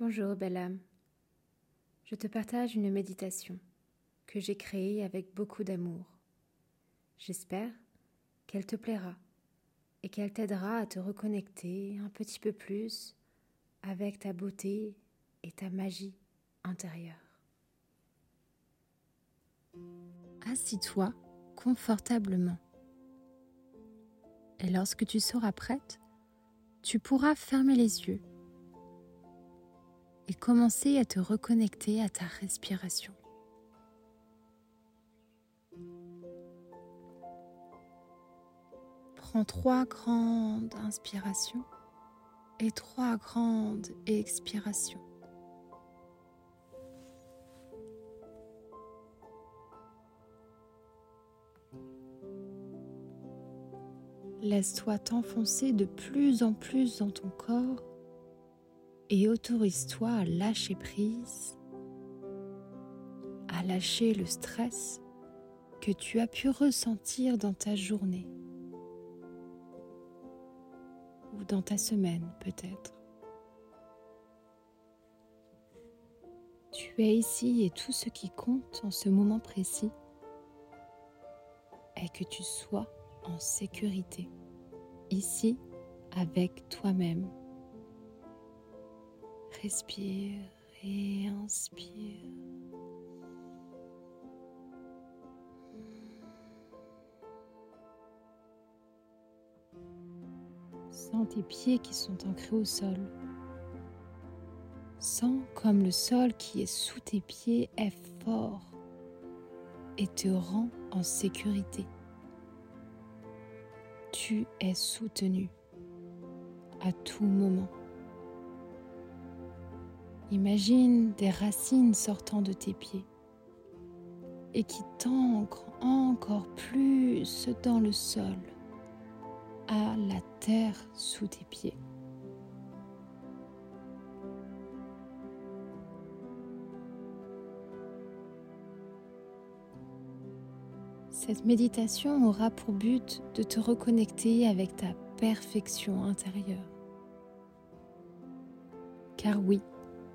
Bonjour belle âme. Je te partage une méditation que j'ai créée avec beaucoup d'amour. J'espère qu'elle te plaira et qu'elle t'aidera à te reconnecter un petit peu plus avec ta beauté et ta magie intérieure. Assis-toi confortablement. Et lorsque tu seras prête, tu pourras fermer les yeux et commencer à te reconnecter à ta respiration. Prends trois grandes inspirations et trois grandes expirations. Laisse-toi t'enfoncer de plus en plus dans ton corps et autorise-toi à lâcher prise, à lâcher le stress que tu as pu ressentir dans ta journée ou dans ta semaine peut-être. Tu es ici et tout ce qui compte en ce moment précis est que tu sois en sécurité, ici avec toi-même. Respire et inspire. Sens tes pieds qui sont ancrés au sol. Sens comme le sol qui est sous tes pieds est fort et te rend en sécurité. Tu es soutenu à tout moment. Imagine des racines sortant de tes pieds et qui t'ancrent encore plus dans le sol, à la terre sous tes pieds. Cette méditation aura pour but de te reconnecter avec ta perfection intérieure. Car oui,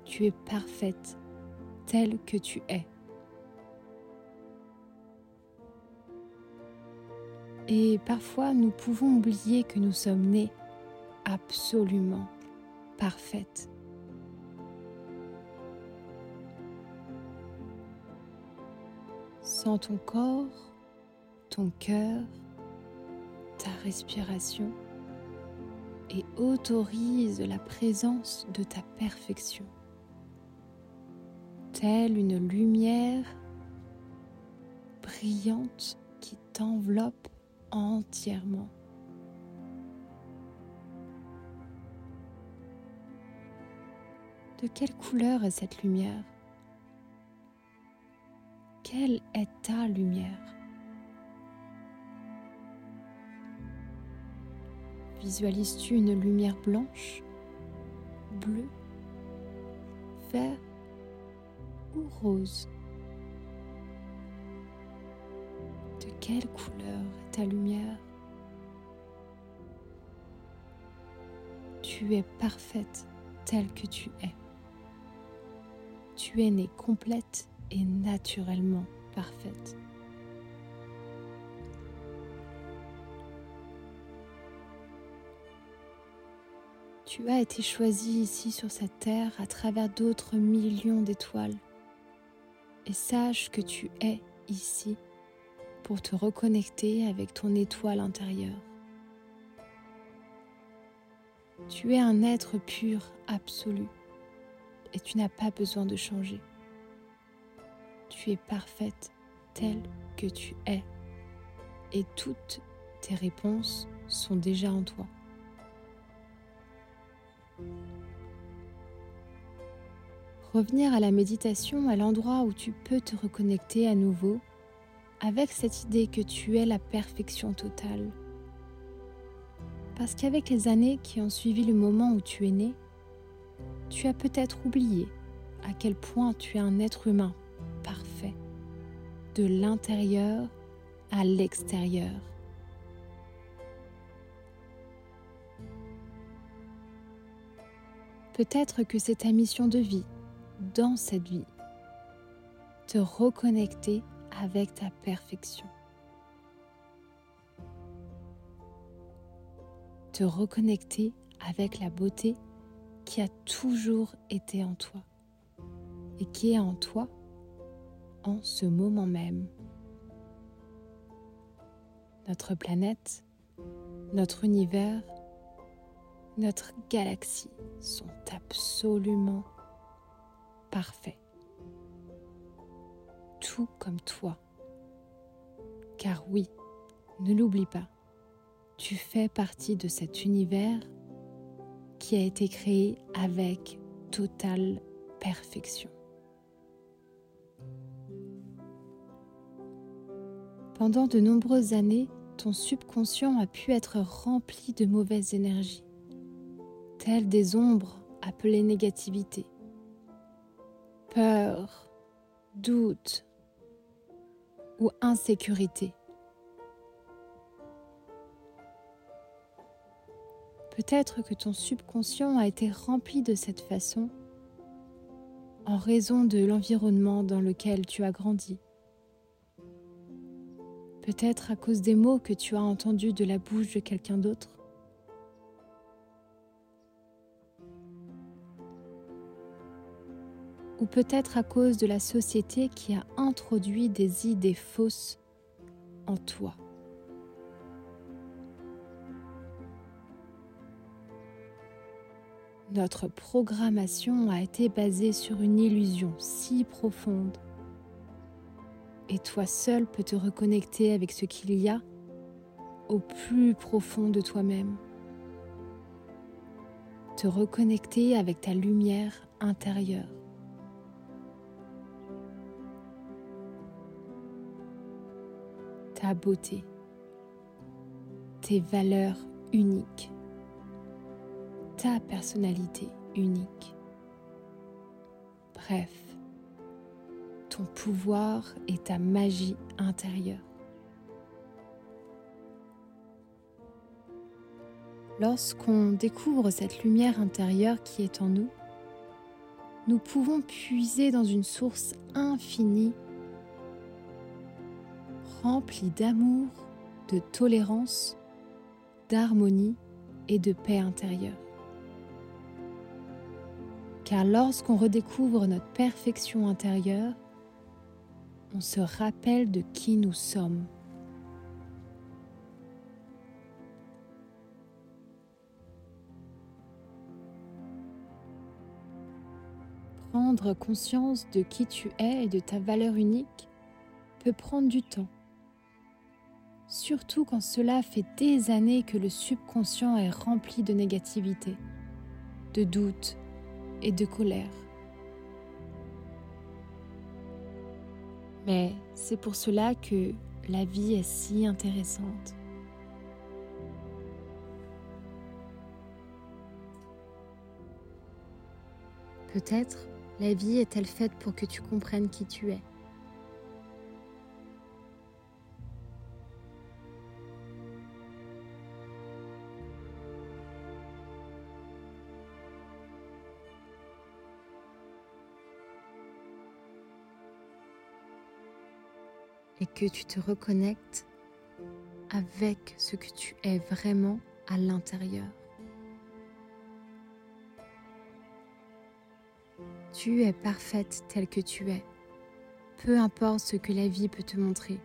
tu es parfaite telle que tu es. Et parfois, nous pouvons oublier que nous sommes nés absolument parfaites. Sens ton corps, ton cœur, ta respiration et autorise la présence de ta perfection telle une lumière brillante qui t'enveloppe entièrement? De quelle couleur est cette lumière? Quelle est ta lumière? Visualises-tu une lumière blanche, bleue, vert rose De quelle couleur est ta lumière? Tu es parfaite telle que tu es. Tu es née complète et naturellement parfaite. Tu as été choisie ici sur cette terre à travers d'autres millions d'étoiles et sache que tu es ici pour te reconnecter avec ton étoile intérieure. Tu es un être pur absolu et tu n'as pas besoin de changer. Tu es parfaite telle que tu es et toutes tes réponses sont déjà en toi. Revenir à la méditation à l'endroit où tu peux te reconnecter à nouveau avec cette idée que tu es la perfection totale. Parce qu'avec les années qui ont suivi le moment où tu es né, tu as peut-être oublié à quel point tu es un être humain parfait, de l'intérieur à l'extérieur. Peut-être que c'est ta mission de vie, dans cette vie, te reconnecter avec ta perfection. Te reconnecter avec la beauté qui a toujours été en toi et qui est en toi en ce moment même. Notre planète, notre univers, notre galaxie sont absolument Tout comme toi. Car oui, ne l'oublie pas, tu fais partie de cet univers qui a été créé avec totale perfection. Pendant de nombreuses années, ton subconscient a pu être rempli de mauvaises énergies, telles des ombres appelées négativité, peur, doute ou insécurité. Peut-être que ton subconscient a été rempli de cette façon en raison de l'environnement dans lequel tu as grandi Peut-être à cause des mots que tu as entendus de la bouche de quelqu'un d'autre. Ou peut-être à cause de la société qui a introduit des idées fausses en toi. Notre programmation a été basée sur une illusion si profonde et toi seul peux te reconnecter avec ce qu'il y a au plus profond de toi-même. Te reconnecter avec ta lumière intérieure. Ta beauté. Tes valeurs uniques. Ta personnalité unique. Bref, ton pouvoir et ta magie intérieure. Lorsqu'on découvre cette lumière intérieure qui est en nous, nous pouvons puiser dans une source infinie, remplie d'amour, de tolérance, d'harmonie et de paix intérieure. Car lorsqu'on redécouvre notre perfection intérieure, on se rappelle de qui nous sommes. Prendre conscience de qui tu es et de ta valeur unique peut prendre du temps, surtout quand cela fait des années que le subconscient est rempli de négativité, de doute et de colère. Mais c'est pour cela que la vie est si intéressante. Peut-être la vie est-elle faite pour que tu comprennes qui tu es. Et que tu te reconnectes avec ce que tu es vraiment à l'intérieur. Tu es parfaite telle que tu es, peu importe ce que la vie peut te montrer.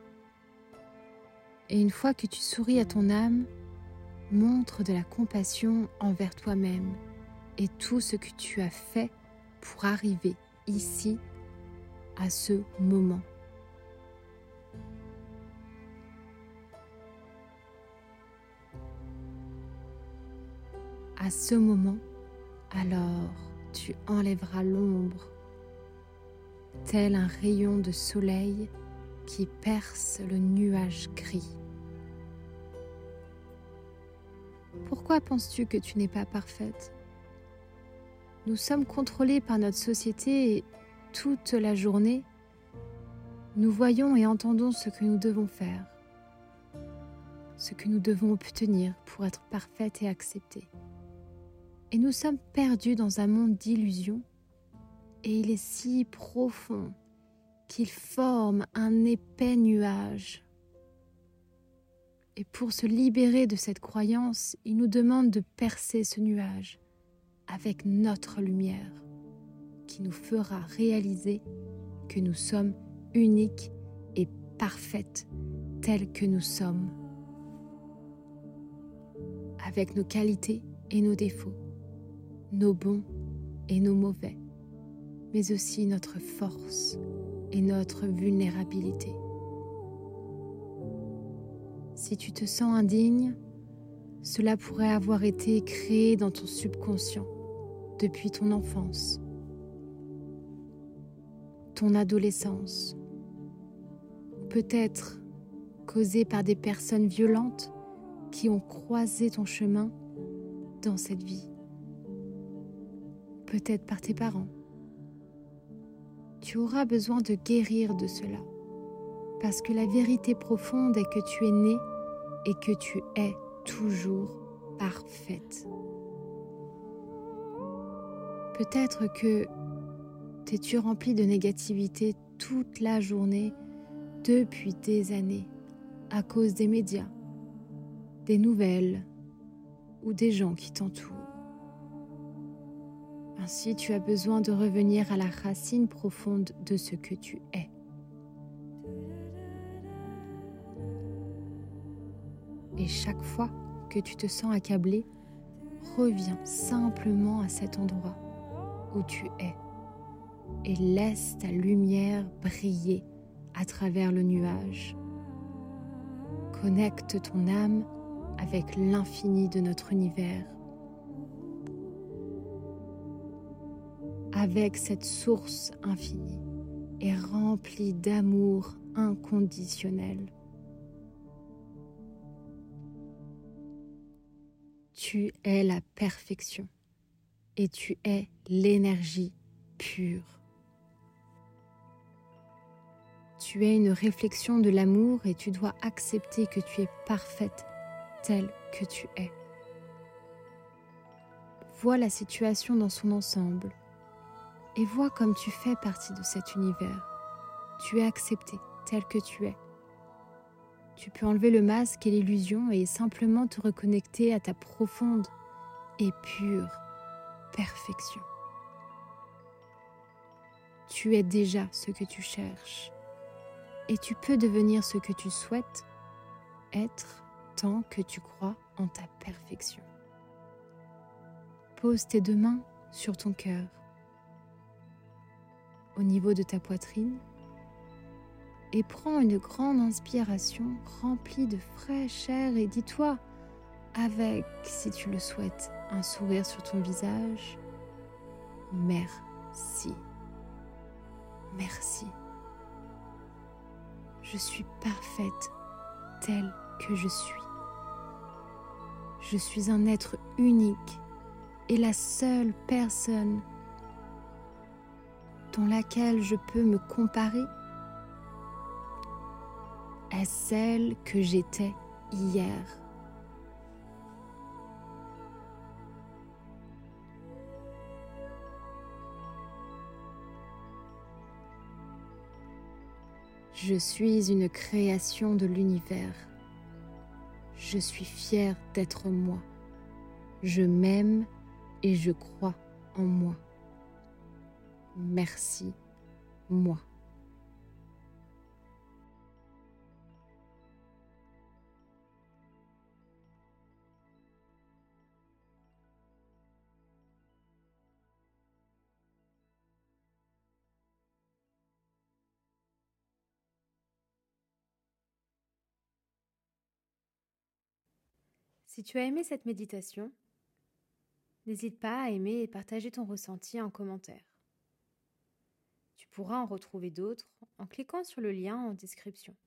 Et une fois que tu souris à ton âme, montre de la compassion envers toi-même et tout ce que tu as fait pour arriver ici à ce moment. À ce moment, alors tu enlèveras l'ombre, tel un rayon de soleil qui perce le nuage gris. Pourquoi penses-tu que tu n'es pas parfaite? Nous sommes contrôlés par notre société et toute la journée, nous voyons et entendons ce que nous devons faire, ce que nous devons obtenir pour être parfaite et acceptée. Et nous sommes perdus dans un monde d'illusions et il est si profond qu'il forme un épais nuage. Et pour se libérer de cette croyance, il nous demande de percer ce nuage avec notre lumière qui nous fera réaliser que nous sommes uniques et parfaites telles que nous sommes, avec nos qualités et nos défauts, nos bons et nos mauvais, mais aussi notre force et notre vulnérabilité. Si tu te sens indigne, cela pourrait avoir été créé dans ton subconscient depuis ton enfance, ton adolescence, peut-être causé par des personnes violentes qui ont croisé ton chemin dans cette vie, peut-être par tes parents. Tu auras besoin de guérir de cela, parce que la vérité profonde est que tu es né et que tu es toujours parfaite. Peut-être que t'es-tu rempli de négativité toute la journée depuis des années à cause des médias, des nouvelles ou des gens qui t'entourent. Ainsi, tu as besoin de revenir à la racine profonde de ce que tu es. Et chaque fois que tu te sens accablé, reviens simplement à cet endroit où tu es et laisse ta lumière briller à travers le nuage. Connecte ton âme avec l'infini de notre univers, avec cette source infinie et remplie d'amour inconditionnel. Tu es la perfection et tu es l'énergie pure. Tu es une réflexion de l'amour et tu dois accepter que tu es parfaite telle que tu es. Vois la situation dans son ensemble et vois comme tu fais partie de cet univers. Tu es accepté tel que tu es. Tu peux enlever le masque et l'illusion et simplement te reconnecter à ta profonde et pure perfection. Tu es déjà ce que tu cherches et tu peux devenir ce que tu souhaites être tant que tu crois en ta perfection. Pose tes deux mains sur ton cœur, au niveau de ta poitrine, et prends une grande inspiration remplie de fraîcheur et dis-toi, avec, si tu le souhaites, un sourire sur ton visage, merci. Merci. Je suis parfaite telle que je suis. Je suis un être unique et la seule personne dans laquelle je peux me comparer est celle que j'étais hier. Je suis une création de l'univers. Je suis fière d'être moi. Je m'aime et je crois en moi. Merci, moi. Si tu as aimé cette méditation, n'hésite pas à aimer et partager ton ressenti en commentaire. Pourras en retrouver d'autres en cliquant sur le lien en description.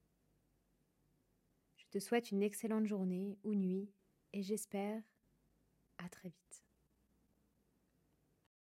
Je te souhaite une excellente journée ou nuit et j'espère à très vite.